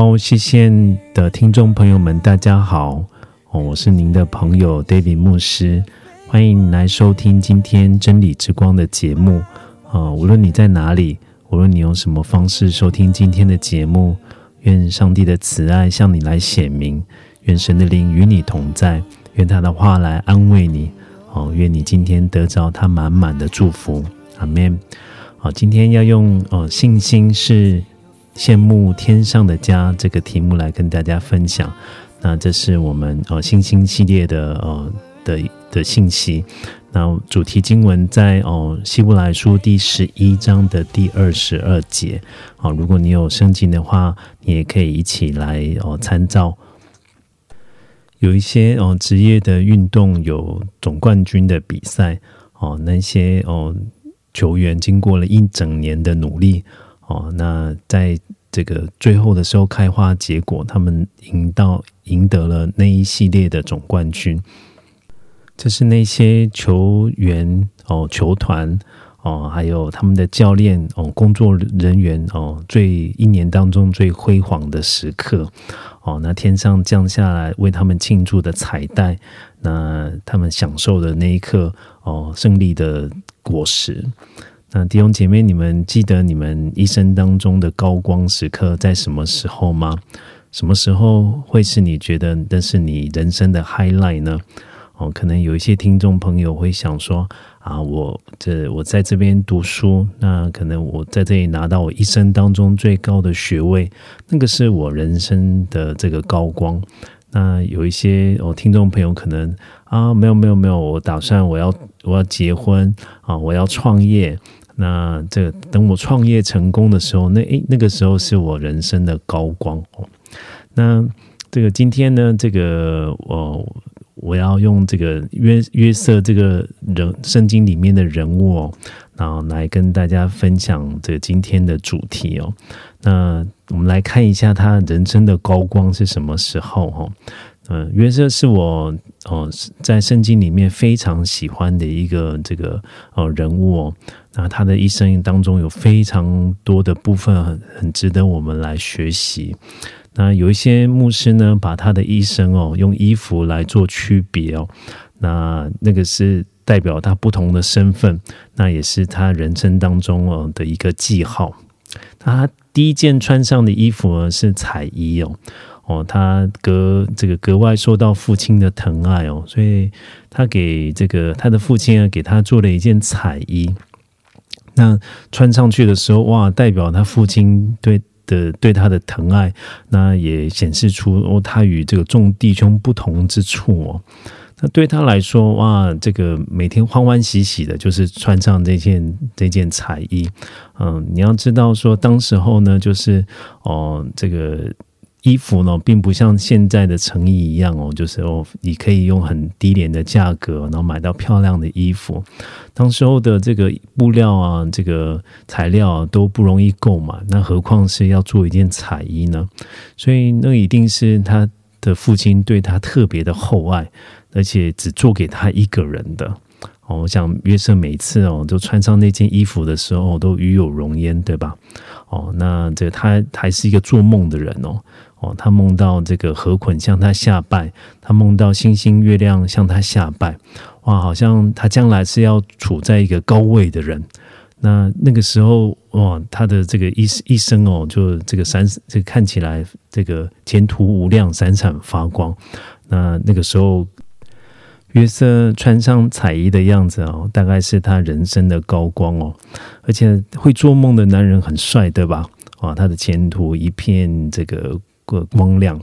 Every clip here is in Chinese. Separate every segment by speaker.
Speaker 1: 哦西
Speaker 2: 线的听众朋友们，大家好，哦，我是您的朋友 David 牧师，欢迎来收听今天真理之光的节目。啊、无论你在哪里，无论你用什么方式收听今天的节目，愿上帝的慈爱向你来显明，愿神的灵与你同在，愿他的话来安慰你。哦，愿你今天得着他满满的祝福，阿门。好，今天要用呃信心是羡慕天上的家这个题目来跟大家分享。那这是我们呃星星系列的呃的的信息。那主题经文在哦希伯来书第十一章的第二十二节。好，如果你有圣经的话，你也可以一起来哦参照。有一些哦职业的运动有总冠军的比赛哦，那些哦球员经过了一整年的努力哦，那在这个最后的时候开花结果，他们赢到赢得了那一系列的总冠军。这是那些球员哦、球团哦，还有他们的教练哦、工作人员哦，最一年当中最辉煌的时刻哦。那天上降下来为他们庆祝的彩带，那他们享受的那一刻哦，胜利的果实。那弟兄姐妹，你们记得你们一生当中的高光时刻在什么时候吗？什么时候会是你觉得那是你人生的 highlight 呢？哦，可能有一些听众朋友会想说啊，我这我在这边读书，那可能我在这里拿到我一生当中最高的学位，那个是我人生的这个高光。那有一些哦，听众朋友可能啊，没有没有没有，我打算我要我要结婚啊，我要创业。那这等我创业成功的时候，那诶，那个时候是我人生的高光哦。那这个今天呢，这个我我要用这个约约瑟这个人圣经里面的人物哦，然后来跟大家分享这个今天的主题哦。那我们来看一下他人生的高光是什么时候哦。嗯，约瑟是我哦在圣经里面非常喜欢的一个这个呃人物哦。那他的一生当中有非常多的部分很很值得我们来学习。那有一些牧师呢，把他的一生哦用衣服来做区别哦。那那个是代表他不同的身份，那也是他人生当中哦的一个记号。他第一件穿上的衣服呢是彩衣哦。哦，他格这个格外受到父亲的疼爱哦，所以他给这个他的父亲啊，给他做了一件彩衣。那穿上去的时候，哇，代表他父亲对的对他的疼爱，那也显示出哦，他与这个众弟兄不同之处哦。那对他来说，哇，这个每天欢欢喜喜的，就是穿上这件这件彩衣。嗯，你要知道说，当时候呢，就是哦，这个。衣服呢，并不像现在的成衣一样哦，就是哦，你可以用很低廉的价格，然后买到漂亮的衣服。当时候的这个布料啊，这个材料啊，都不容易购买，那何况是要做一件彩衣呢？所以那一定是他的父亲对他特别的厚爱，而且只做给他一个人的。哦，我想约瑟每次哦，都穿上那件衣服的时候，都与有荣焉，对吧？哦，那这他还是一个做梦的人哦。哦，他梦到这个河捆向他下拜，他梦到星星月亮向他下拜，哇，好像他将来是要处在一个高位的人。那那个时候，哇，他的这个一一生哦，就这个闪，这个看起来这个前途无量，闪闪发光。那那个时候，约瑟穿上彩衣的样子哦，大概是他人生的高光哦。而且会做梦的男人很帅，对吧？啊，他的前途一片这个光光亮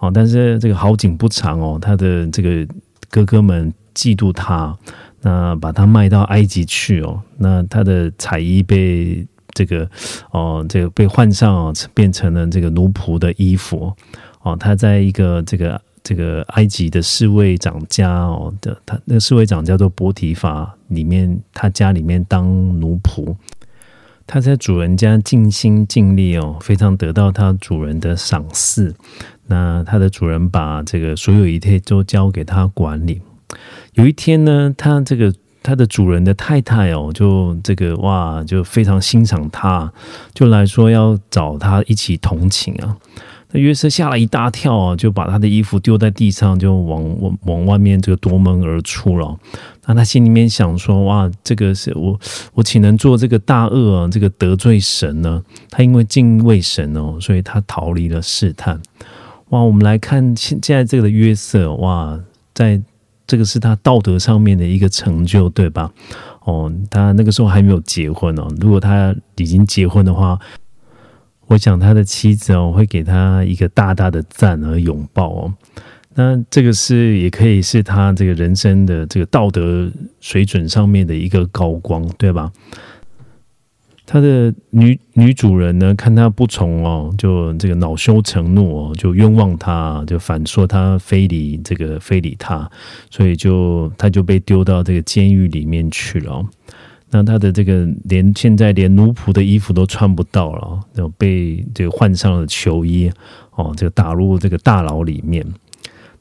Speaker 2: 哦。但是这个好景不长哦，他的这个哥哥们嫉妒他，那把他卖到埃及去哦。那他的彩衣被这个哦，这个被换上哦，变成了这个奴仆的衣服哦。他在一个这个。这个埃及的侍卫长家哦的，他那个侍卫长叫做波提法，里面他家里面当奴仆，他在主人家尽心尽力哦，非常得到他主人的赏识。那他的主人把这个所有一切都交给他管理。有一天呢，他这个他的主人的太太哦，就这个哇，就非常欣赏他，就来说要找他一起同寝啊。那约瑟吓了一大跳啊，就把他的衣服丢在地上，就往往往外面这个夺门而出了。那他心里面想说：哇，这个是我我岂能做这个大恶啊？这个得罪神呢？他因为敬畏神哦，所以他逃离了试探。哇，我们来看现现在这个的约瑟，哇，在这个是他道德上面的一个成就，对吧？哦，他那个时候还没有结婚哦。如果他已经结婚的话。我想他的妻子哦，会给他一个大大的赞和拥抱哦。那这个是也可以是他这个人生的这个道德水准上面的一个高光，对吧？他的女女主人呢，看他不从哦，就这个恼羞成怒哦，就冤枉他，就反说他非礼这个非礼他，所以就他就被丢到这个监狱里面去了。那他的这个连现在连奴仆的衣服都穿不到了，就被这个换上了囚衣哦，这个打入这个大牢里面。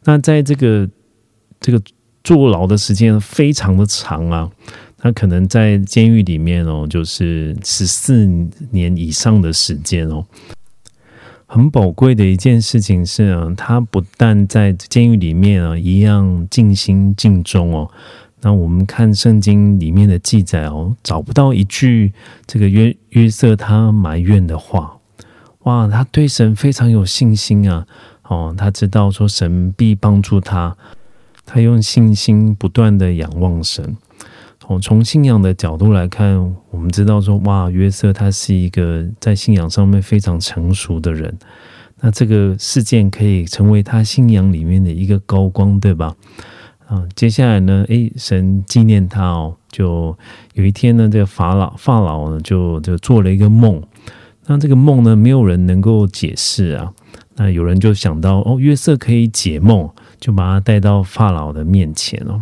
Speaker 2: 那在这个这个坐牢的时间非常的长啊，他可能在监狱里面哦，就是十四年以上的时间哦。很宝贵的一件事情是啊，他不但在监狱里面啊，一样尽心尽忠哦。那我们看圣经里面的记载哦，找不到一句这个约约瑟他埋怨的话。哇，他对神非常有信心啊！哦，他知道说神必帮助他，他用信心不断的仰望神。哦，从信仰的角度来看，我们知道说哇，约瑟他是一个在信仰上面非常成熟的人。那这个事件可以成为他信仰里面的一个高光，对吧？啊，接下来呢？诶，神纪念他哦，就有一天呢，这个法老法老呢，就就做了一个梦。那这个梦呢，没有人能够解释啊。那有人就想到，哦，约瑟可以解梦，就把他带到法老的面前哦。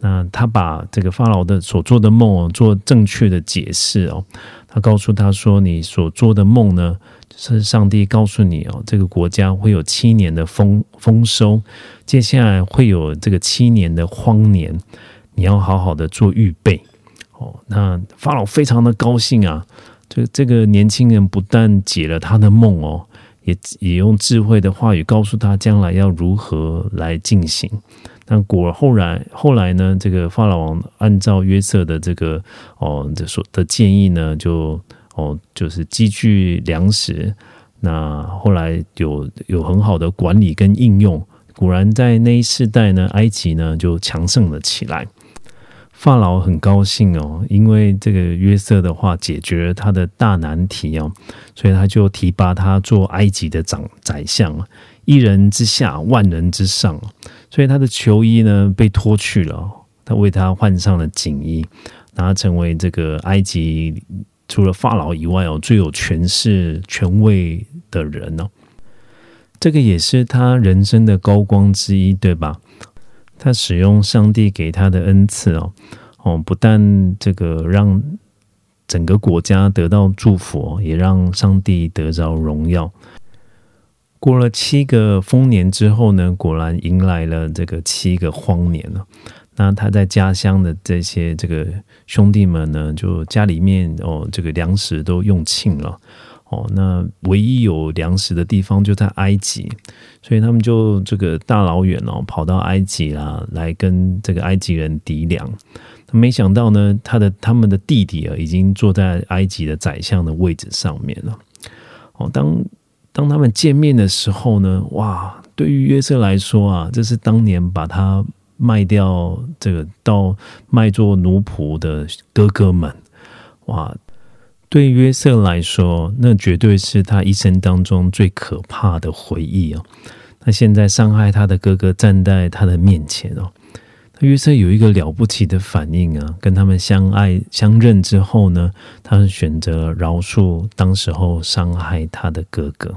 Speaker 2: 那他把这个法老的所做的梦哦，做正确的解释哦。他告诉他说：“你所做的梦呢？”是上帝告诉你哦，这个国家会有七年的丰丰收，接下来会有这个七年的荒年，你要好好的做预备哦。那法老非常的高兴啊，这这个年轻人不但解了他的梦哦，也也用智慧的话语告诉他将来要如何来进行。那果后来后来呢，这个法老王按照约瑟的这个哦这所的建议呢，就。哦，就是积聚粮食，那后来有有很好的管理跟应用，果然在那一世代呢，埃及呢就强盛了起来。法老很高兴哦，因为这个约瑟的话解决了他的大难题哦，所以他就提拔他做埃及的长宰相，一人之下，万人之上。所以他的囚衣呢被脱去了，他为他换上了锦衣，然后成为这个埃及。除了法老以外哦，最有权势、权位的人哦，这个也是他人生的高光之一，对吧？他使用上帝给他的恩赐哦，哦，不但这个让整个国家得到祝福，也让上帝得着荣耀。过了七个丰年之后呢，果然迎来了这个七个荒年了。那他在家乡的这些这个兄弟们呢，就家里面哦，这个粮食都用尽了哦。那唯一有粮食的地方就在埃及，所以他们就这个大老远哦，跑到埃及啦，来跟这个埃及人抵粮。没想到呢，他的他们的弟弟啊，已经坐在埃及的宰相的位置上面了。哦，当当他们见面的时候呢，哇，对于约瑟来说啊，这是当年把他。卖掉这个到卖做奴仆的哥哥们，哇！对约瑟来说，那绝对是他一生当中最可怕的回忆哦。他现在伤害他的哥哥站在他的面前哦，他约瑟有一个了不起的反应啊，跟他们相爱相认之后呢，他选择饶恕当时候伤害他的哥哥。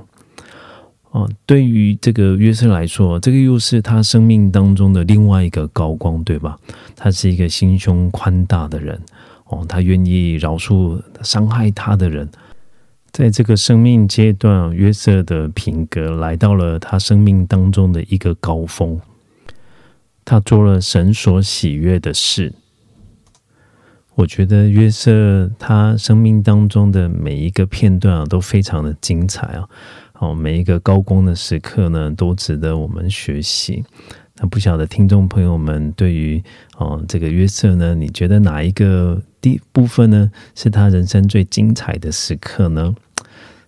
Speaker 2: 哦，对于这个约瑟来说，这个又是他生命当中的另外一个高光，对吧？他是一个心胸宽大的人。哦，他愿意饶恕伤害他的人，在这个生命阶段，约瑟的品格来到了他生命当中的一个高峰。他做了神所喜悦的事。我觉得约瑟他生命当中的每一个片段啊，都非常的精彩啊！哦，每一个高光的时刻呢，都值得我们学习。那不晓得听众朋友们对于哦这个约瑟呢，你觉得哪一个第部分呢是他人生最精彩的时刻呢？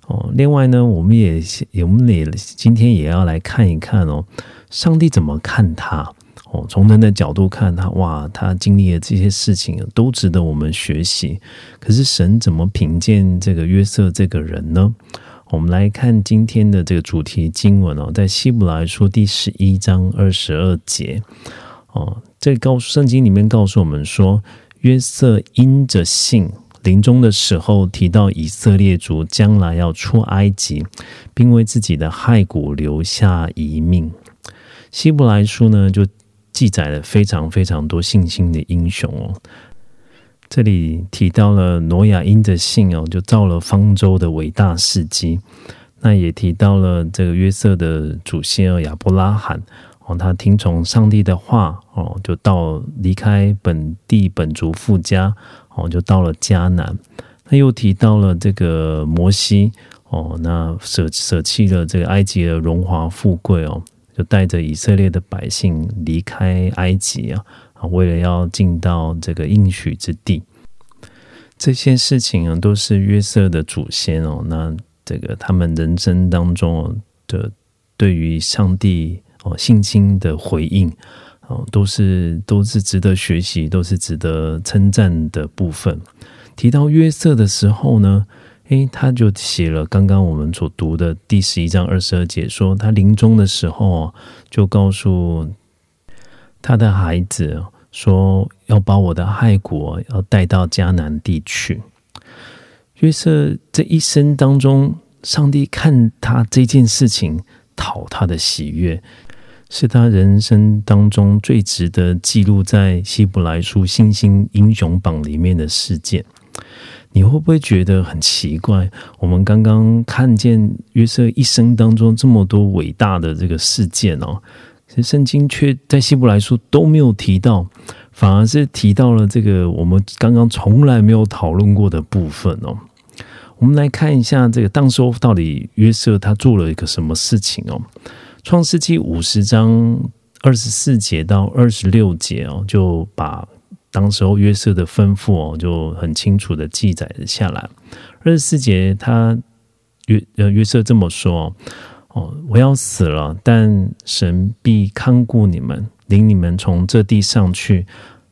Speaker 2: 哦，另外呢，我们也我们也今天也要来看一看哦，上帝怎么看他？哦，从人的角度看他，哇，他经历的这些事情都值得我们学习。可是神怎么评鉴这个约瑟这个人呢？我们来看今天的这个主题经文哦，在希伯来书第十一章二十二节哦，这告圣经里面告诉我们说，约瑟因着信临终的时候提到以色列族将来要出埃及，并为自己的骸骨留下遗命。希伯来书呢，就记载了非常非常多信心的英雄哦。这里提到了挪亚因着信哦，就造了方舟的伟大事迹。那也提到了这个约瑟的祖先亚伯拉罕哦，他听从上帝的话哦，就到离开本地本族富家哦，就到了迦南。他又提到了这个摩西哦，那舍舍弃了这个埃及的荣华富贵哦，就带着以色列的百姓离开埃及啊。啊，为了要进到这个应许之地，这些事情啊，都是约瑟的祖先哦。那这个他们人生当中的对于上帝哦信心的回应哦，都是都是值得学习，都是值得称赞的部分。提到约瑟的时候呢，诶，他就写了刚刚我们所读的第十一章二十二节，说他临终的时候就告诉。他的孩子说：“要把我的骸骨要带到迦南地去。”约瑟这一生当中，上帝看他这件事情讨他的喜悦，是他人生当中最值得记录在希伯来书星星英雄榜里面的事件。你会不会觉得很奇怪？我们刚刚看见约瑟一生当中这么多伟大的这个事件哦。圣经却在希伯来书都没有提到，反而是提到了这个我们刚刚从来没有讨论过的部分哦。我们来看一下这个当时候到底约瑟他做了一个什么事情哦。创世纪五十章二十四节到二十六节哦，就把当时候约瑟的吩咐哦就很清楚的记载了下来。二十四节他约呃约瑟这么说。我要死了，但神必看顾你们，领你们从这地上去，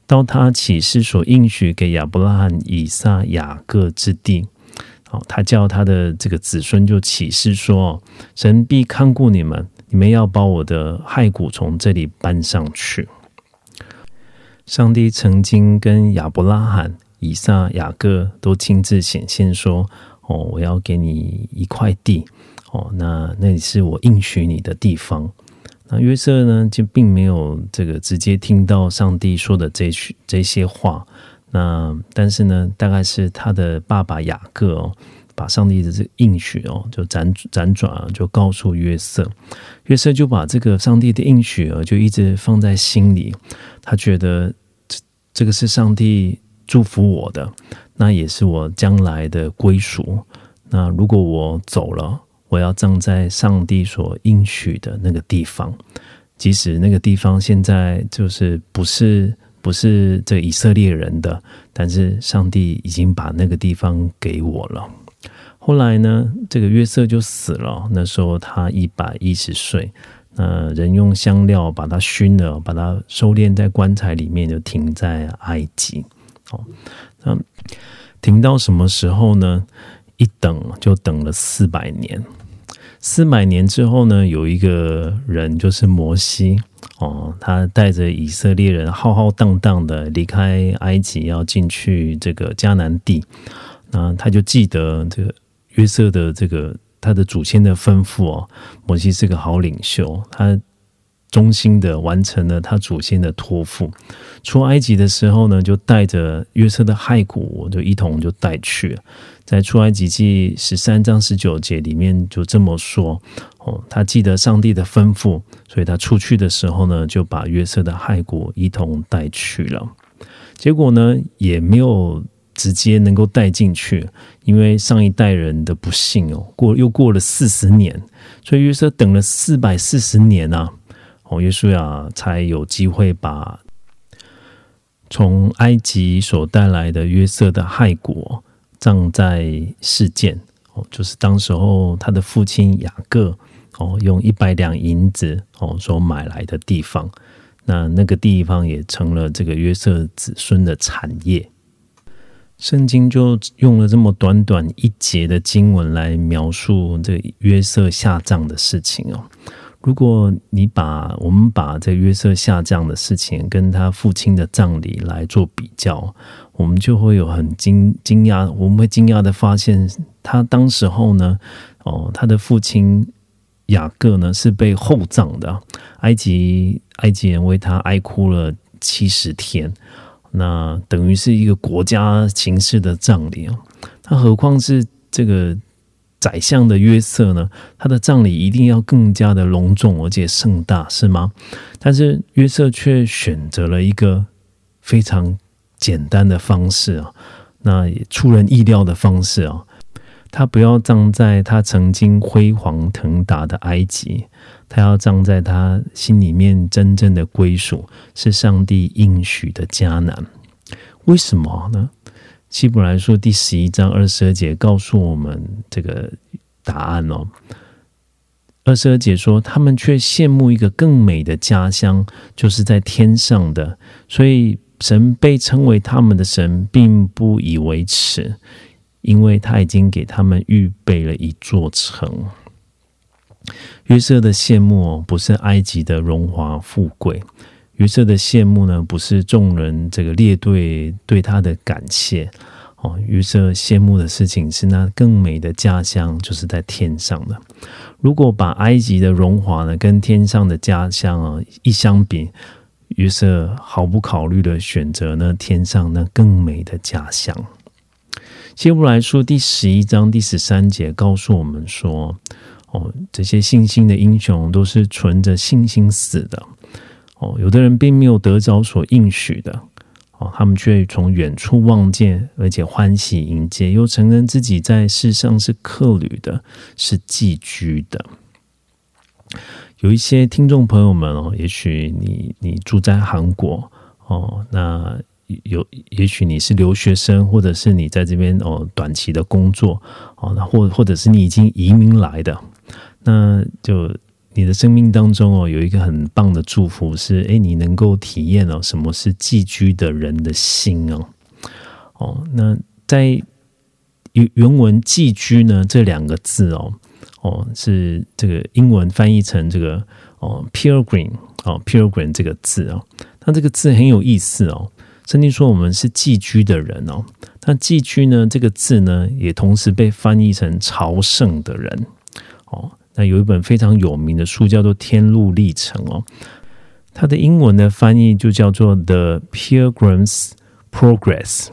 Speaker 2: 到他启示所应许给亚伯拉罕、以撒、雅各之地。哦，他叫他的这个子孙就启示说：神必看顾你们，你们要把我的骸骨从这里搬上去。上帝曾经跟亚伯拉罕、以撒、雅各都亲自显现说：哦，我要给你一块地。哦，那那里是我应许你的地方。那约瑟呢，就并没有这个直接听到上帝说的这句这些话。那但是呢，大概是他的爸爸雅各哦，把上帝的这个应许哦，就辗辗转就告诉约瑟。约瑟就把这个上帝的应许哦，就一直放在心里。他觉得这这个是上帝祝福我的，那也是我将来的归属。那如果我走了，我要葬在上帝所应许的那个地方，即使那个地方现在就是不是不是这以色列人的，但是上帝已经把那个地方给我了。后来呢，这个约瑟就死了，那时候他一百一十岁。那人用香料把它熏了，把它收敛在棺材里面，就停在埃及。哦，那停到什么时候呢？一等就等了四百年。四百年之后呢，有一个人就是摩西哦，他带着以色列人浩浩荡荡的离开埃及，要进去这个迦南地。那他就记得这个约瑟的这个他的祖先的吩咐哦，摩西是个好领袖，他忠心的完成了他祖先的托付。出埃及的时候呢，就带着约瑟的骸骨，就一同就带去了。在出埃及记十三章十九节里面就这么说哦，他记得上帝的吩咐，所以他出去的时候呢，就把约瑟的骸骨一同带去了。结果呢，也没有直接能够带进去，因为上一代人的不幸哦，过又过了四十年，所以约瑟等了四百四十年啊，哦，约书亚才有机会把从埃及所带来的约瑟的骸骨。葬在事件哦，就是当时候他的父亲雅各哦，用一百两银子哦所买来的地方，那那个地方也成了这个约瑟子孙的产业。圣经就用了这么短短一节的经文来描述这约瑟下葬的事情哦。如果你把我们把这约瑟下葬的事情跟他父亲的葬礼来做比较，我们就会有很惊惊讶，我们会惊讶的发现，他当时候呢，哦，他的父亲雅各呢是被厚葬的，埃及埃及人为他哀哭了七十天，那等于是一个国家形式的葬礼啊，他何况是这个。宰相的约瑟呢，他的葬礼一定要更加的隆重而且盛大，是吗？但是约瑟却选择了一个非常简单的方式啊，那也出人意料的方式啊，他不要葬在他曾经辉煌腾达的埃及，他要葬在他心里面真正的归属，是上帝应许的迦南。为什么呢？希伯来书第十一章二十二节告诉我们这个答案哦。二十二节说，他们却羡慕一个更美的家乡，就是在天上的。所以神被称为他们的神，并不以为耻，因为他已经给他们预备了一座城。约瑟的羡慕不是埃及的荣华富贵。约瑟的羡慕呢，不是众人这个列队对他的感谢哦。约瑟羡慕的事情是那更美的家乡，就是在天上的。如果把埃及的荣华呢跟天上的家乡啊一相比，约瑟毫不考虑的选择呢天上那更美的家乡。希伯来书第十一章第十三节告诉我们说：哦，这些信心的英雄都是存着信心死的。有的人并没有得着所应许的，哦，他们却从远处望见，而且欢喜迎接，又承认自己在世上是客旅的，是寄居的。有一些听众朋友们哦，也许你你住在韩国哦，那有也许你是留学生，或者是你在这边哦短期的工作哦，那或或者是你已经移民来的，那就。你的生命当中哦，有一个很棒的祝福是，哎，你能够体验哦，什么是寄居的人的心哦，哦，那在原原文寄居呢这两个字哦，哦是这个英文翻译成这个哦 pilgrim 哦 pilgrim 这个字哦，那这个字很有意思哦，圣经说我们是寄居的人哦，那寄居呢这个字呢也同时被翻译成朝圣的人。哦。那有一本非常有名的书叫做《天路历程》哦，它的英文的翻译就叫做《The Pilgrim's Progress》，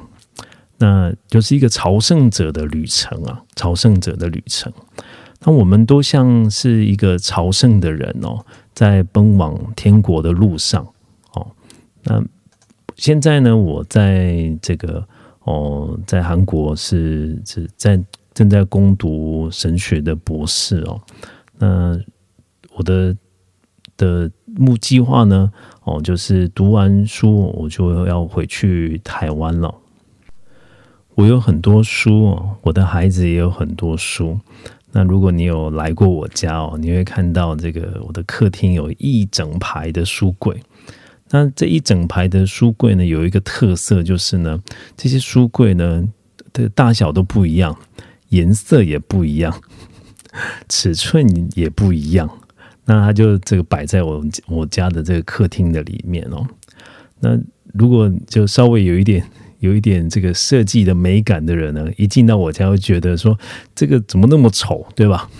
Speaker 2: 那就是一个朝圣者的旅程啊，朝圣者的旅程。那我们都像是一个朝圣的人哦，在奔往天国的路上哦。那现在呢，我在这个哦，在韩国是是在。正在攻读神学的博士哦，那我的的目计划呢？哦，就是读完书我就要回去台湾了。我有很多书哦，我的孩子也有很多书。那如果你有来过我家哦，你会看到这个我的客厅有一整排的书柜。那这一整排的书柜呢，有一个特色就是呢，这些书柜呢的大小都不一样，颜色也不一样，尺寸也不一样。那它就这个摆在我我家的这个客厅的里面哦。那如果就稍微有一点有一点这个设计的美感的人呢，一进到我家会觉得说这个怎么那么丑，对吧？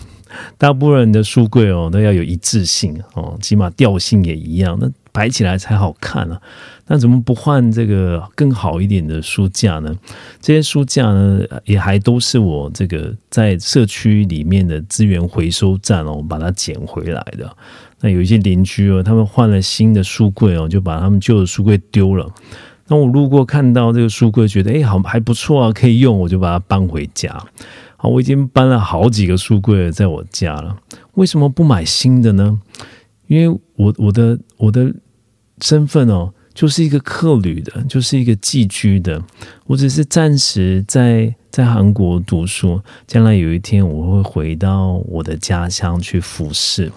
Speaker 2: 大部分人的书柜哦都要有一致性哦，起码调性也一样。那摆起来才好看啊！那怎么不换这个更好一点的书架呢？这些书架呢，也还都是我这个在社区里面的资源回收站哦，把它捡回来的。那有一些邻居哦，他们换了新的书柜哦，就把他们旧的书柜丢了。那我路过看到这个书柜，觉得哎，好还不错啊，可以用，我就把它搬回家。好，我已经搬了好几个书柜在我家了，为什么不买新的呢？因为我我的我的身份哦，就是一个客旅的，就是一个寄居的。我只是暂时在在韩国读书，将来有一天我会回到我的家乡去服侍。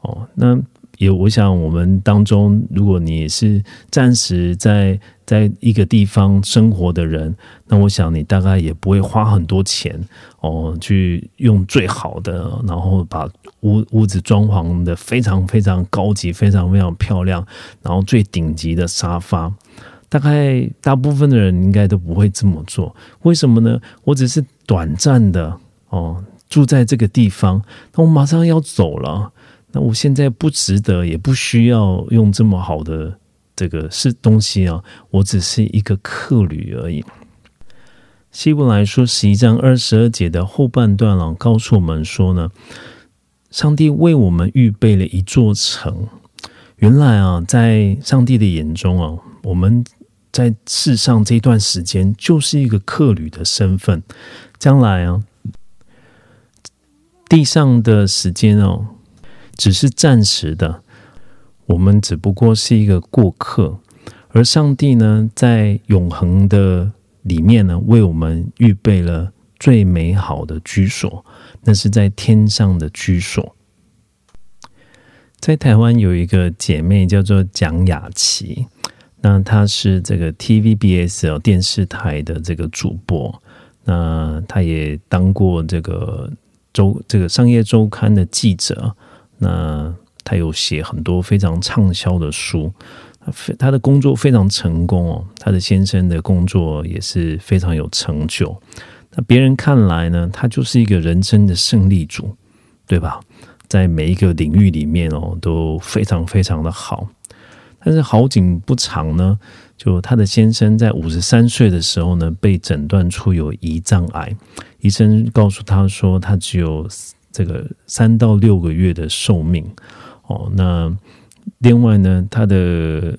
Speaker 2: 哦，那。也，我想我们当中，如果你是暂时在在一个地方生活的人，那我想你大概也不会花很多钱哦，去用最好的，然后把屋屋子装潢的非常非常高级、非常非常漂亮，然后最顶级的沙发，大概大部分的人应该都不会这么做。为什么呢？我只是短暂的哦，住在这个地方，那我马上要走了。那我现在不值得，也不需要用这么好的这个是东西啊，我只是一个客旅而已。希伯来说十一章二十二节的后半段啊，告诉我们说呢，上帝为我们预备了一座城。原来啊，在上帝的眼中啊，我们在世上这段时间就是一个客旅的身份。将来啊，地上的时间哦。只是暂时的，我们只不过是一个过客，而上帝呢，在永恒的里面呢，为我们预备了最美好的居所，那是在天上的居所。在台湾有一个姐妹叫做蒋雅琪，那她是这个 TVBS 电视台的这个主播，那她也当过这个周这个商业周刊的记者。那他有写很多非常畅销的书，他的工作非常成功哦。他的先生的工作也是非常有成就。那别人看来呢，他就是一个人生的胜利组，对吧？在每一个领域里面哦，都非常非常的好。但是好景不长呢，就他的先生在五十三岁的时候呢，被诊断出有胰脏癌，医生告诉他说，他只有。这个三到六个月的寿命哦，那另外呢，他的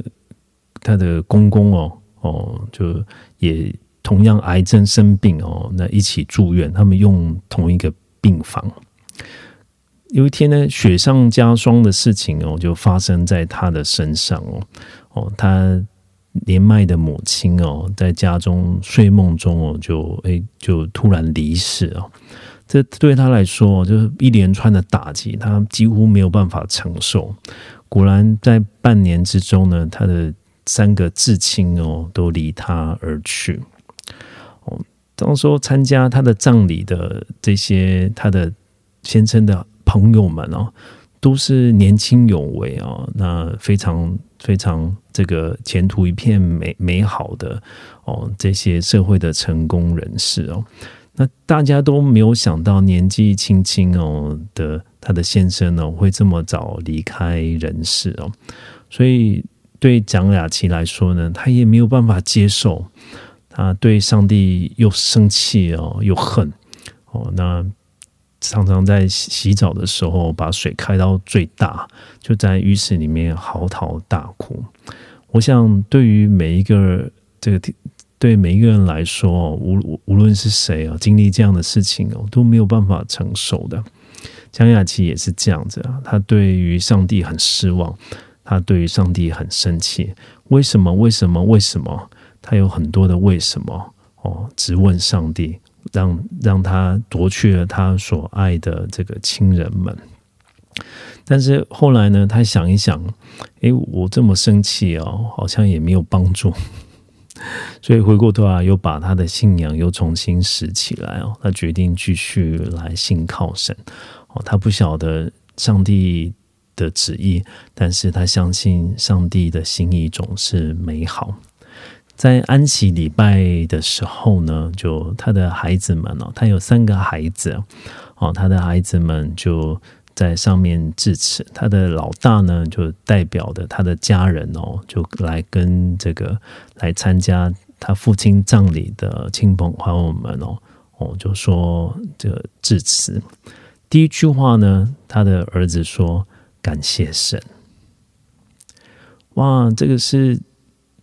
Speaker 2: 他的公公哦哦，就也同样癌症生病哦，那一起住院，他们用同一个病房。有一天呢，雪上加霜的事情哦，就发生在他的身上哦哦，他年迈的母亲哦，在家中睡梦中哦，就哎就突然离世哦。这对他来说，就是一连串的打击，他几乎没有办法承受。果然，在半年之中呢，他的三个至亲哦，都离他而去。哦，当说参加他的葬礼的这些他的先生的朋友们哦，都是年轻有为啊，那非常非常这个前途一片美美好的哦，这些社会的成功人士哦。那大家都没有想到，年纪轻轻哦的他的先生呢，会这么早离开人世哦。所以对蒋雅琪来说呢，他也没有办法接受，他对上帝又生气哦，又恨哦。那常常在洗澡的时候，把水开到最大，就在浴室里面嚎啕大哭。我想，对于每一个这个。对每一个人来说，无无论是谁啊，经历这样的事情哦，都没有办法承受的。江雅琪也是这样子啊，他对于上帝很失望，他对于上帝很生气。为什么？为什么？为什么？他有很多的为什么哦，直问上帝让让他夺去了他所爱的这个亲人们。但是后来呢，他想一想，诶，我这么生气哦，好像也没有帮助，所以回过头来又把他的信仰又重新拾起来哦。他决定继续来信靠神哦。他不晓得上帝的旨意，但是他相信上帝的心意总是美好。在安息礼拜的时候呢，就他的孩子们哦，他有三个孩子哦，他的孩子们就。在上面致辞，他的老大呢，就代表的他的家人哦，就来跟这个来参加他父亲葬礼的亲朋好友们哦，哦，就说这个致辞。第一句话呢，他的儿子说：“感谢神。”哇，这个是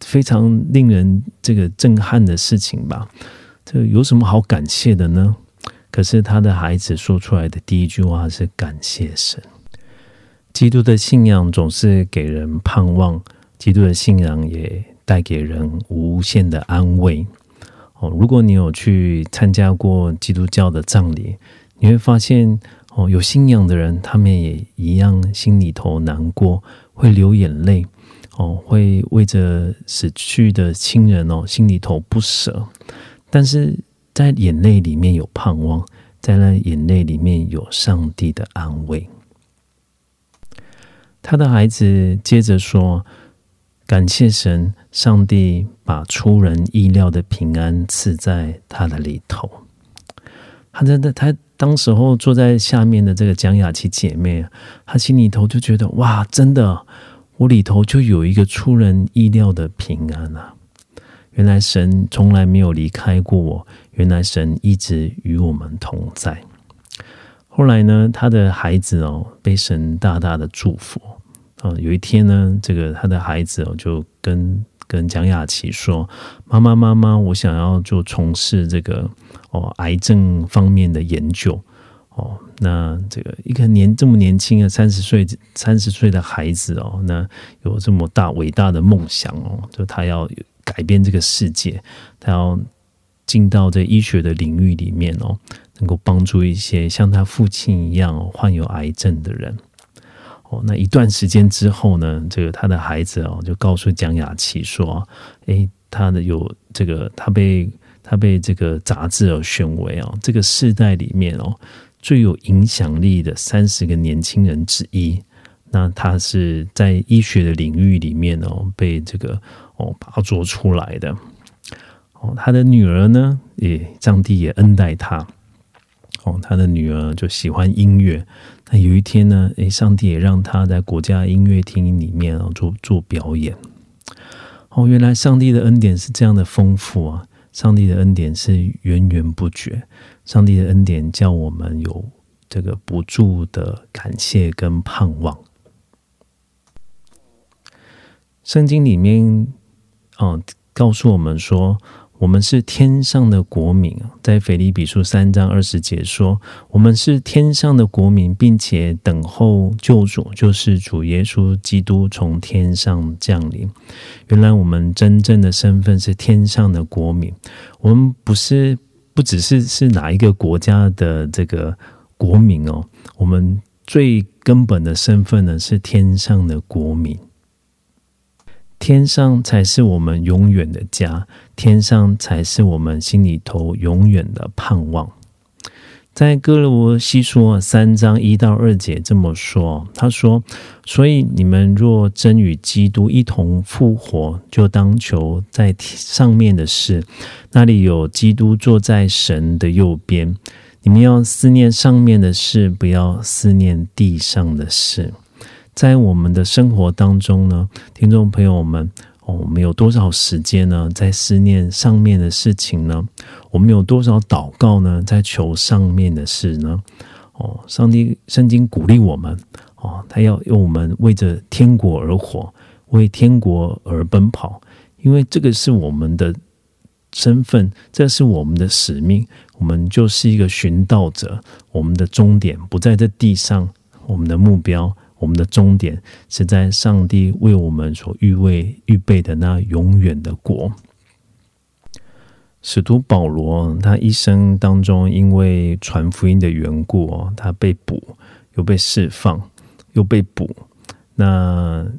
Speaker 2: 非常令人这个震撼的事情吧？这有什么好感谢的呢？可是他的孩子说出来的第一句话是感谢神。基督的信仰总是给人盼望，基督的信仰也带给人无限的安慰。哦，如果你有去参加过基督教的葬礼，你会发现哦，有信仰的人，他们也一样心里头难过，会流眼泪，哦，会为着死去的亲人哦，心里头不舍，但是。在眼泪里面有盼望，在那眼泪里面有上帝的安慰。他的孩子接着说：“感谢神，上帝把出人意料的平安赐在他的里头。”他真的，他当时候坐在下面的这个蒋雅琪姐妹，她心里头就觉得：“哇，真的，我里头就有一个出人意料的平安啊！原来神从来没有离开过我。”原来神一直与我们同在。后来呢，他的孩子哦，被神大大的祝福啊。有一天呢，这个他的孩子哦，就跟跟蒋雅琪说：“妈妈，妈妈，我想要就从事这个哦癌症方面的研究哦。”那这个一个年这么年轻的三十岁三十岁的孩子哦，那有这么大伟大的梦想哦，就他要改变这个世界，他要。进到这医学的领域里面哦，能够帮助一些像他父亲一样患有癌症的人哦。那一段时间之后呢，这个他的孩子哦就告诉蒋雅琪说：“诶，他的有这个，他被他被这个杂志而选为哦，这个世代里面哦最有影响力的三十个年轻人之一。那他是在医学的领域里面哦被这个哦拔擢出来的。”哦，他的女儿呢，也上帝也恩待他。哦，他的女儿就喜欢音乐。那有一天呢，诶，上帝也让他在国家音乐厅里面哦做做表演。哦，原来上帝的恩典是这样的丰富啊！上帝的恩典是源源不绝。上帝的恩典叫我们有这个不住的感谢跟盼望。圣经里面，哦，告诉我们说。我们是天上的国民在腓立比书三章二十节说，我们是天上的国民，并且等候救主，就是主耶稣基督从天上降临。原来我们真正的身份是天上的国民，我们不是不只是是哪一个国家的这个国民哦，我们最根本的身份呢是天上的国民。天上才是我们永远的家，天上才是我们心里头永远的盼望。在哥罗西书三章一到二节这么说，他说：“所以你们若真与基督一同复活，就当求在上面的事，那里有基督坐在神的右边。你们要思念上面的事，不要思念地上的事。”在我们的生活当中呢，听众朋友们，哦我们有多少时间呢？在思念上面的事情呢？我们有多少祷告呢？在求上面的事呢？哦，上帝圣经鼓励我们哦，他要用我们为着天国而活，为天国而奔跑，因为这个是我们的身份，这是我们的使命，我们就是一个寻道者，我们的终点不在这地上，我们的目标。我们的终点是在上帝为我们所预备预备的那永远的国。使徒保罗他一生当中，因为传福音的缘故哦，他被捕，又被释放，又被捕。那《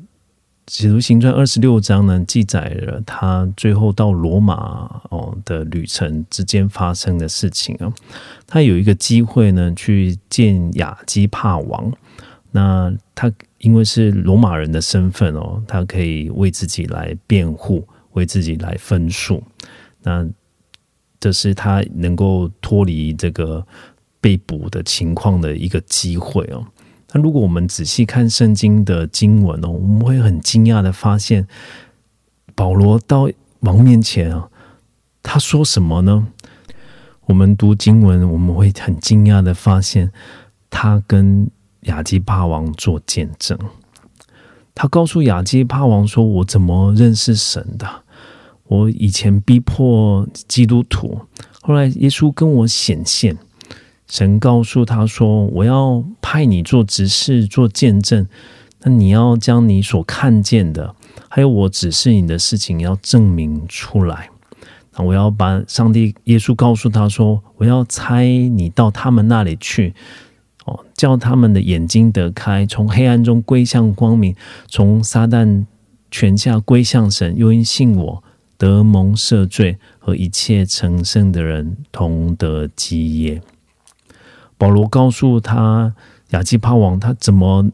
Speaker 2: 使徒行传》二十六章呢，记载了他最后到罗马哦的旅程之间发生的事情啊。他有一个机会呢，去见亚基帕王。那他因为是罗马人的身份哦，他可以为自己来辩护，为自己来分数。那这是他能够脱离这个被捕的情况的一个机会哦。那如果我们仔细看圣经的经文哦，我们会很惊讶的发现，保罗到王面前啊，他说什么呢？我们读经文，我们会很惊讶的发现，他跟亚基帕王做见证。他告诉亚基帕王说：“我怎么认识神的？我以前逼迫基督徒，后来耶稣跟我显现。”神告诉他说：“我要派你做执事，做见证。那你要将你所看见的，还有我指示你的事情，要证明出来。那我要把上帝耶稣告诉他说：我要差你到他们那里去，叫他们的眼睛得开，从黑暗中归向光明，从撒旦权下归向神。又因信我得蒙赦罪，和一切成圣的人同得基业。”保罗告诉他亚基帕王，他怎么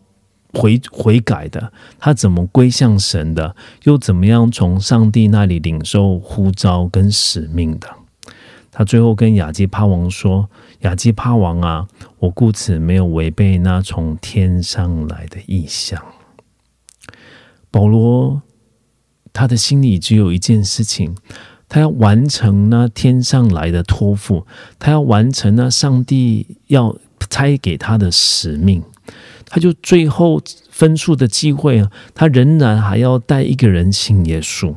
Speaker 2: 悔悔改的？他怎么归向神的？又怎么样从上帝那里领受呼召跟使命的？他最后跟亚基帕王说：“亚基帕王啊，我故此没有违背那从天上来的意象。”保罗他的心里只有一件事情。他要完成那天上来的托付，他要完成那上帝要差给他的使命，他就最后分数的机会啊，他仍然还要带一个人信耶稣。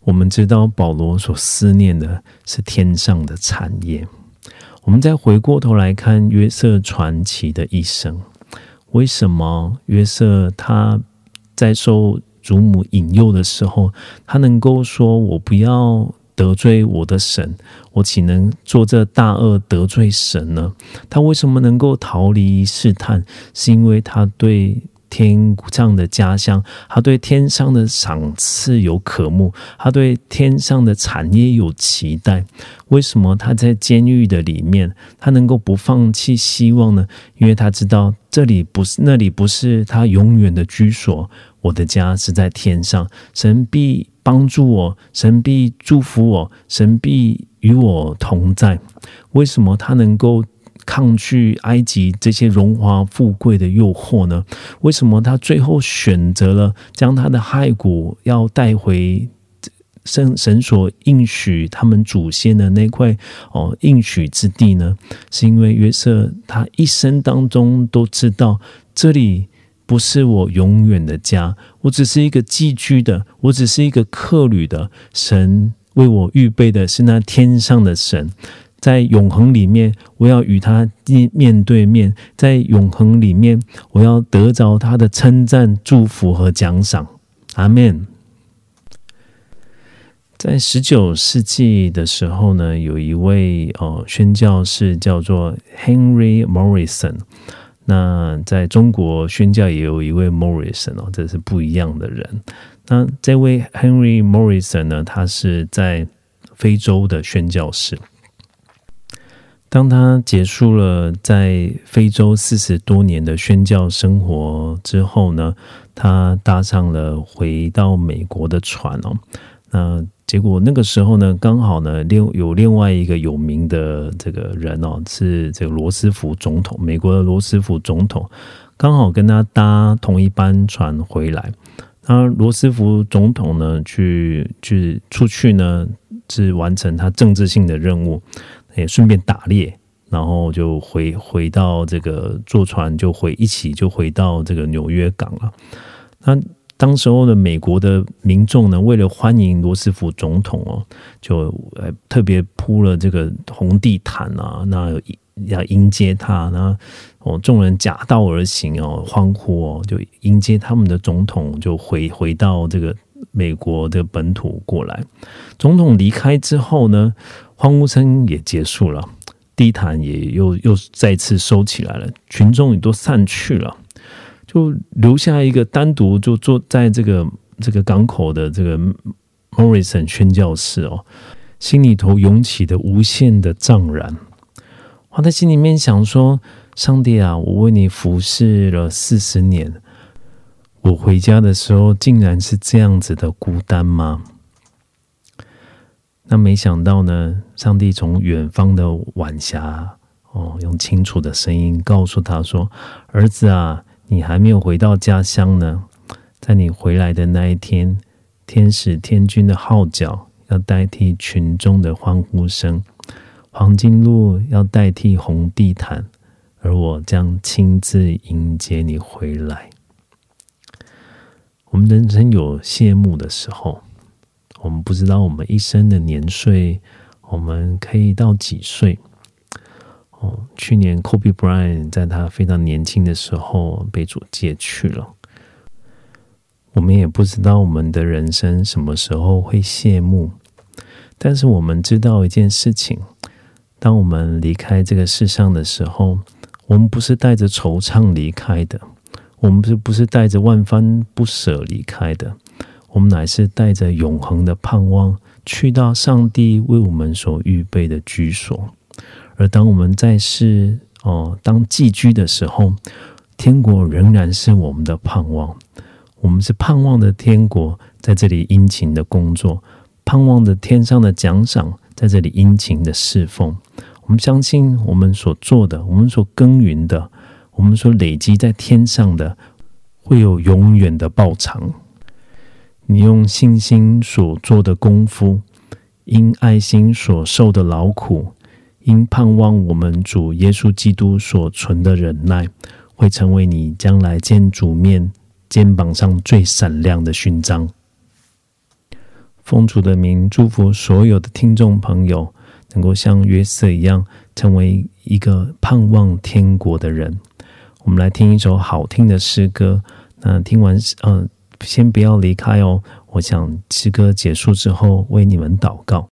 Speaker 2: 我们知道保罗所思念的是天上的产业。我们再回过头来看约瑟传奇的一生，为什么约瑟他在受？祖母引诱的时候，他能够说：“我不要得罪我的神，我岂能做这大恶得罪神呢？”他为什么能够逃离试探？是因为他对天上的家乡，他对天上的赏赐有渴慕，他对天上的产业有期待。为什么他在监狱的里面，他能够不放弃希望呢？因为他知道这里不是，那里不是他永远的居所。我的家是在天上，神必帮助我，神必祝福我，神必与我同在。为什么他能够抗拒埃及这些荣华富贵的诱惑呢？为什么他最后选择了将他的骸骨要带回神神所应许他们祖先的那块哦应许之地呢？是因为约瑟他一生当中都知道这里。不是我永远的家，我只是一个寄居的，我只是一个客旅的。神为我预备的是那天上的神，在永恒里面，我要与他面面对面，在永恒里面，我要得着他的称赞、祝福和奖赏。阿门。在十九世纪的时候呢，有一位哦宣教士叫做 Henry Morrison。那在中国宣教也有一位 Morrison 哦，这是不一样的人。那这位 Henry Morrison 呢，他是在非洲的宣教士。当他结束了在非洲四十多年的宣教生活之后呢，他搭上了回到美国的船哦。那结果那个时候呢，刚好呢，另有另外一个有名的这个人哦，是这个罗斯福总统，美国的罗斯福总统，刚好跟他搭同一班船回来。那罗斯福总统呢，去去出去呢，是完成他政治性的任务，也顺便打猎，然后就回回到这个坐船就回一起就回到这个纽约港了。那。当时候的美国的民众呢，为了欢迎罗斯福总统哦，就呃特别铺了这个红地毯啊，那要迎接他，那哦众人夹道而行哦，欢呼哦，就迎接他们的总统就回回到这个美国的本土过来。总统离开之后呢，欢呼声也结束了，地毯也又又再次收起来了，群众也都散去了，就留下一个单独就坐在这个这个港口的这个 Morrison 宣教士哦，心里头涌起的无限的怅然。他在心里面想说：“上帝啊，我为你服侍了四十年，我回家的时候竟然是这样子的孤单吗？”那没想到呢，上帝从远方的晚霞哦，用清楚的声音告诉他说：“儿子啊，你还没有回到家乡呢，在你回来的那一天，天使天君的号角要代替群众的欢呼声。”黄金路要代替红地毯，而我将亲自迎接你回来。我们人生有谢幕的时候，我们不知道我们一生的年岁，我们可以到几岁？哦，去年 Kobe Bryant 在他非常年轻的时候被主借去了。我们也不知道我们的人生什么时候会谢幕，但是我们知道一件事情。当我们离开这个世上的时候，我们不是带着惆怅离开的，我们是不是带着万般不舍离开的？我们乃是带着永恒的盼望，去到上帝为我们所预备的居所。而当我们在世哦当寄居的时候，天国仍然是我们的盼望。我们是盼望的天国在这里殷勤的工作，盼望着天上的奖赏在这里殷勤的侍奉。我们相信，我们所做的，我们所耕耘的，我们所累积在天上的，会有永远的报偿。你用信心所做的功夫，因爱心所受的劳苦，因盼望我们主耶稣基督所存的忍耐，会成为你将来见主面肩膀上最闪亮的勋章。奉主的名，祝福所有的听众朋友。能够像约瑟一样，成为一个盼望天国的人。我们来听一首好听的诗歌。那听完，嗯，先不要离开哦。我想诗歌结束之后，为你们祷告。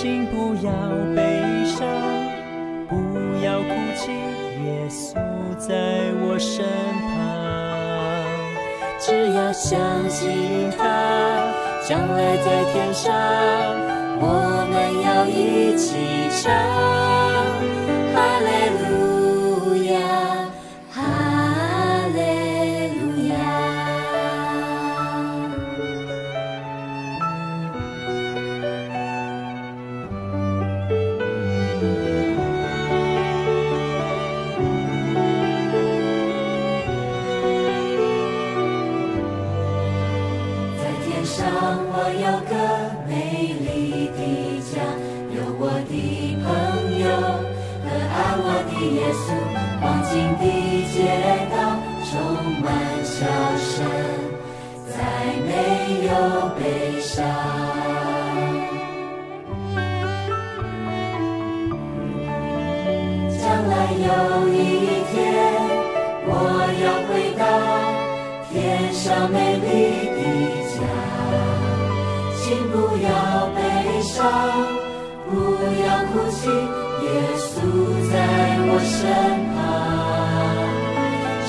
Speaker 3: 请不要悲伤，不要哭泣，耶稣在我身旁，只要相信他，将来在天上，我们要一起唱哈利路。耶稣黄金的街道充满笑声，再没有悲伤。身旁，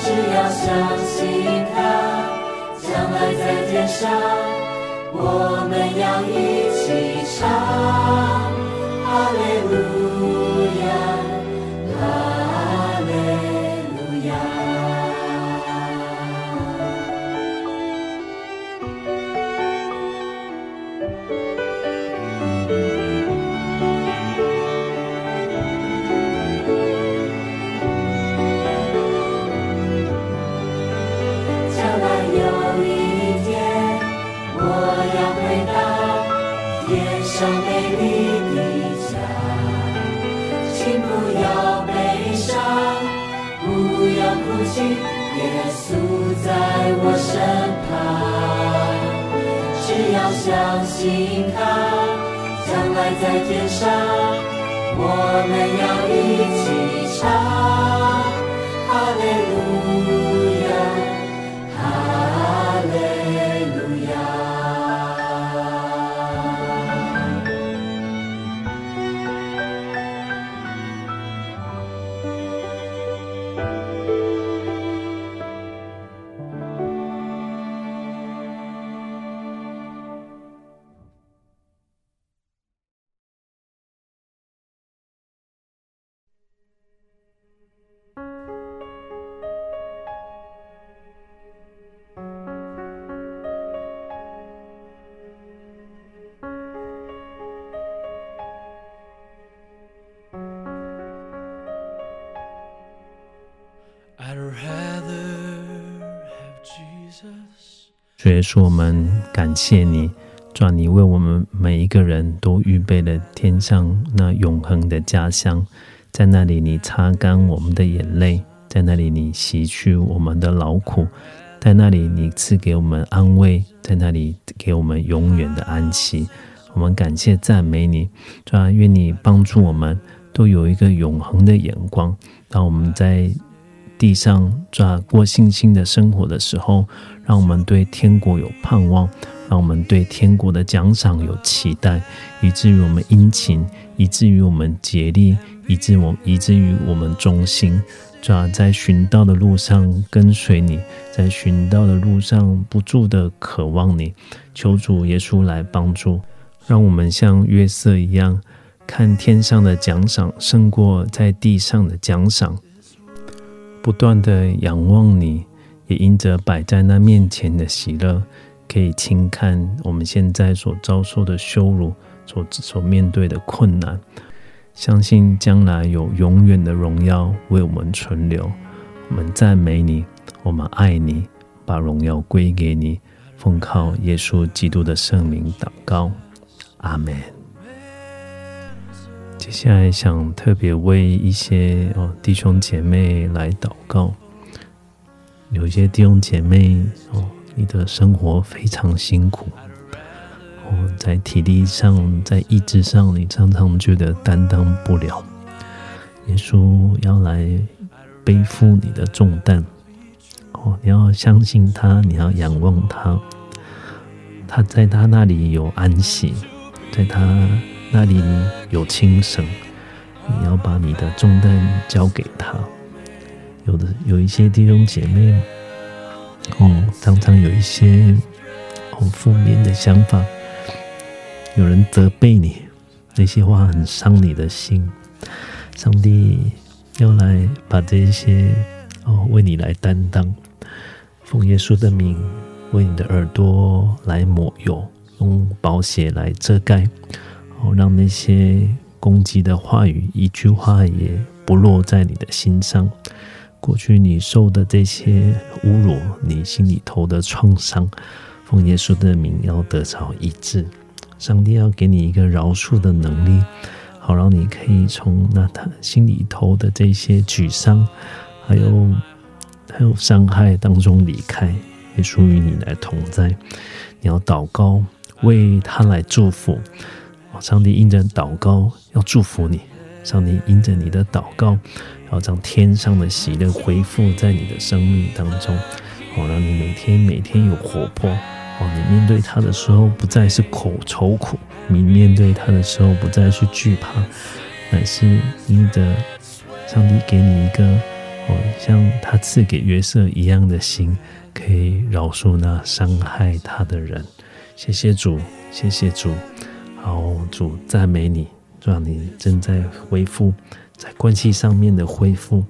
Speaker 3: 只要相信他，将来在天上，我们要一起唱，
Speaker 2: 主耶稣，我们感谢你，主啊，你为我们每一个人都预备了天上那永恒的家乡，在那里你擦干我们的眼泪，在那里你洗去我们的劳苦，在那里你赐给我们安慰，在那里给我们永远的安息。我们感谢赞美你，主啊，愿你帮助我们都有一个永恒的眼光，当我们在地上抓过信心的生活的时候，让我们对天国有盼望，让我们对天国的奖赏有期待，以至于我们殷勤，以至于我们竭力，以至我以至于我们忠心。抓在寻道的路上跟随你，在寻道的路上不住的渴望你，求主耶稣来帮助，让我们像约瑟一样，看天上的奖赏胜过在地上的奖赏。不断的仰望你，也因着摆在那面前的喜乐，可以轻看我们现在所遭受的羞辱，所所面对的困难。相信将来有永远的荣耀为我们存留。我们赞美你，我们爱你，把荣耀归给你。奉靠耶稣基督的圣名祷告，阿门。接下来想特别为一些哦弟兄姐妹来祷告。有一些弟兄姐妹哦，你的生活非常辛苦哦，在体力上、在意志上，你常常觉得担当不了。耶稣要来背负你的重担哦，你要相信他，你要仰望他，他在他那里有安息，在他。那里有轻省，你要把你的重担交给他。有的有一些弟兄姐妹，哦，常常有一些哦负面的想法，有人责备你，那些话很伤你的心。上帝要来把这些哦为你来担当，奉耶稣的名为你的耳朵来抹油，用宝血来遮盖。哦，让那些攻击的话语一句话也不落在你的心上。过去你受的这些侮辱，你心里头的创伤，奉耶稣的名要得着医治。上帝要给你一个饶恕的能力，好让你可以从那他心里头的这些沮丧，还有还有伤害当中离开，也属于你来同在。你要祷告，为他来祝福。上帝因着祷告要祝福你，上帝因着你的祷告，要将天上的喜乐恢复在你的生命当中，哦，让你每天每天有活泼，哦，你面对他的时候不再是口愁苦，你面对他的时候不再是惧怕，乃是因着上帝给你一个哦，像他赐给约瑟一样的心，可以饶恕那伤害他的人。谢谢主，谢谢主。好，主赞美你，让你正在恢复在关系上面的恢复。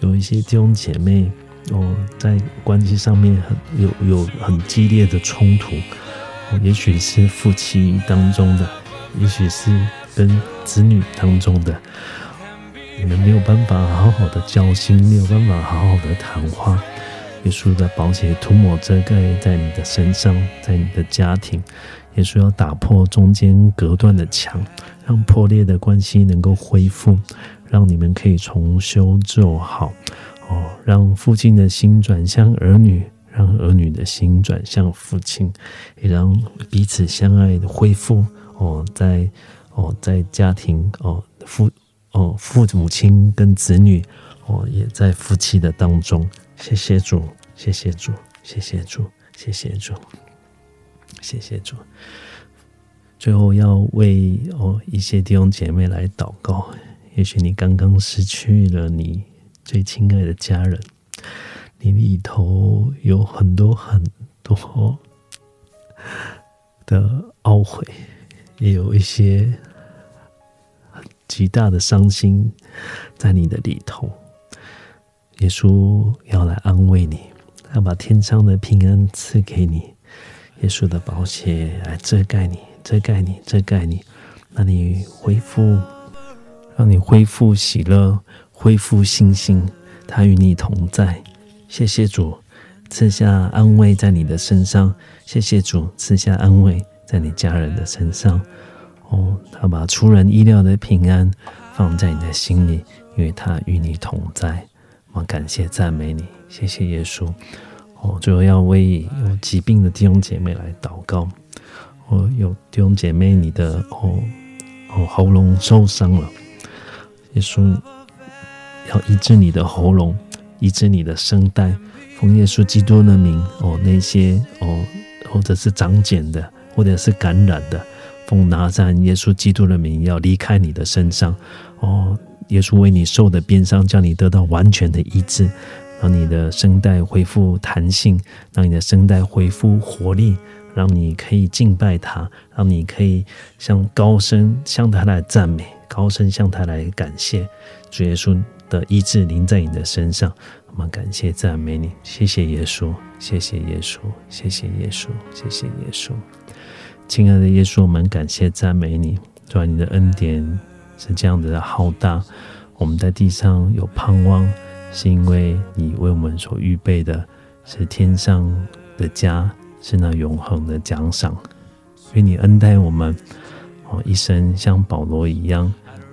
Speaker 2: 有一些弟兄姐妹哦，在关系上面很有有很激烈的冲突，哦，也许是夫妻当中的，也许是跟子女当中的。你们没有办法好好的交心，没有办法好好的谈话。耶稣的宝血涂抹遮盖在你的身上，在你的家庭。耶稣要打破中间隔断的墙，让破裂的关系能够恢复，让你们可以重修旧好。哦，让父亲的心转向儿女，让儿女的心转向父亲，也让彼此相爱的恢复。哦，在哦，在家庭哦父。哦，父母亲跟子女，哦，也在夫妻的当中。谢谢主，谢谢主，谢谢主，谢谢主，谢谢主。最后要为哦一些弟兄姐妹来祷告。也许你刚刚失去了你最亲爱的家人，你里头有很多很多的懊悔，也有一些。极大的伤心在你的里头，耶稣要来安慰你，要把天上的平安赐给你，耶稣的宝血来遮盖你，遮盖你，遮盖你，让你恢复，让你恢复喜乐，恢复信心，他与你同在。谢谢主赐下安慰在你的身上，谢谢主赐下安慰在你家人的身上。哦，他把出人意料的平安放在你的心里，因为他与你同在。我感谢赞美你，谢谢耶稣。哦，最后要为有疾病的弟兄姐妹来祷告。哦，有弟兄姐妹，你的哦哦喉咙受伤了，耶稣要医治你的喉咙，医治你的声带。奉耶稣基督的名，哦，那些哦或者是长茧的，或者是感染的。奉拿赞耶稣基督的名，要离开你的身上哦！耶稣为你受的鞭伤，叫你得到完全的医治，让你的声带恢复弹性，让你的声带恢复活力，让你可以敬拜他，让你可以向高声向他来赞美，高声向他来感谢主耶稣的医治临在你的身上。我们感谢赞美你，谢谢耶稣，谢谢耶稣，谢谢耶稣，谢谢耶稣。亲爱的耶稣，我们感谢赞美你，主，你的恩典是这样子的浩大。我们在地上有盼望，是因为你为我们所预备的是天上的家，是那永恒的奖赏。愿你恩待我们，哦，一生像保罗一样，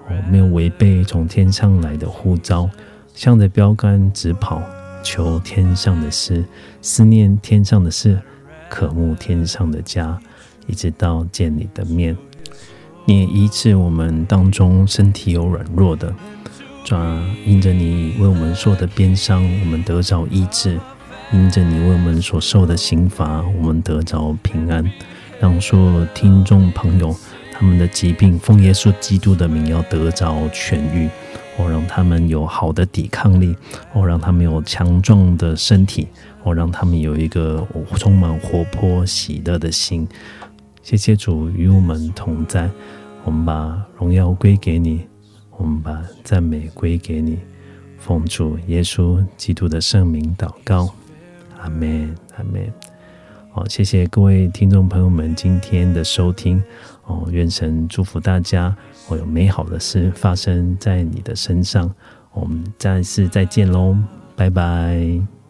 Speaker 2: 哦，没有违背从天上来的呼召，向着标杆直跑，求天上的事，思念天上的事，渴慕天上的家。一直到见你的面，你也医治我们当中身体有软弱的，抓因着你为我们受的鞭伤，我们得着医治；因着你为我们所受的刑罚，我们得着平安。让所有听众朋友他们的疾病，奉耶稣基督的名要得着痊愈，哦，让他们有好的抵抗力，哦，让他们有强壮的身体，哦，让他们有一个充满活泼喜乐的心。谢谢主与我们同在，我们把荣耀归给你，我们把赞美归给你，奉主耶稣基督的圣名祷告，阿门，阿门。好，谢谢各位听众朋友们今天的收听，哦，愿神祝福大家，会有美好的事发生在你的身上，我们再次再见喽，拜拜。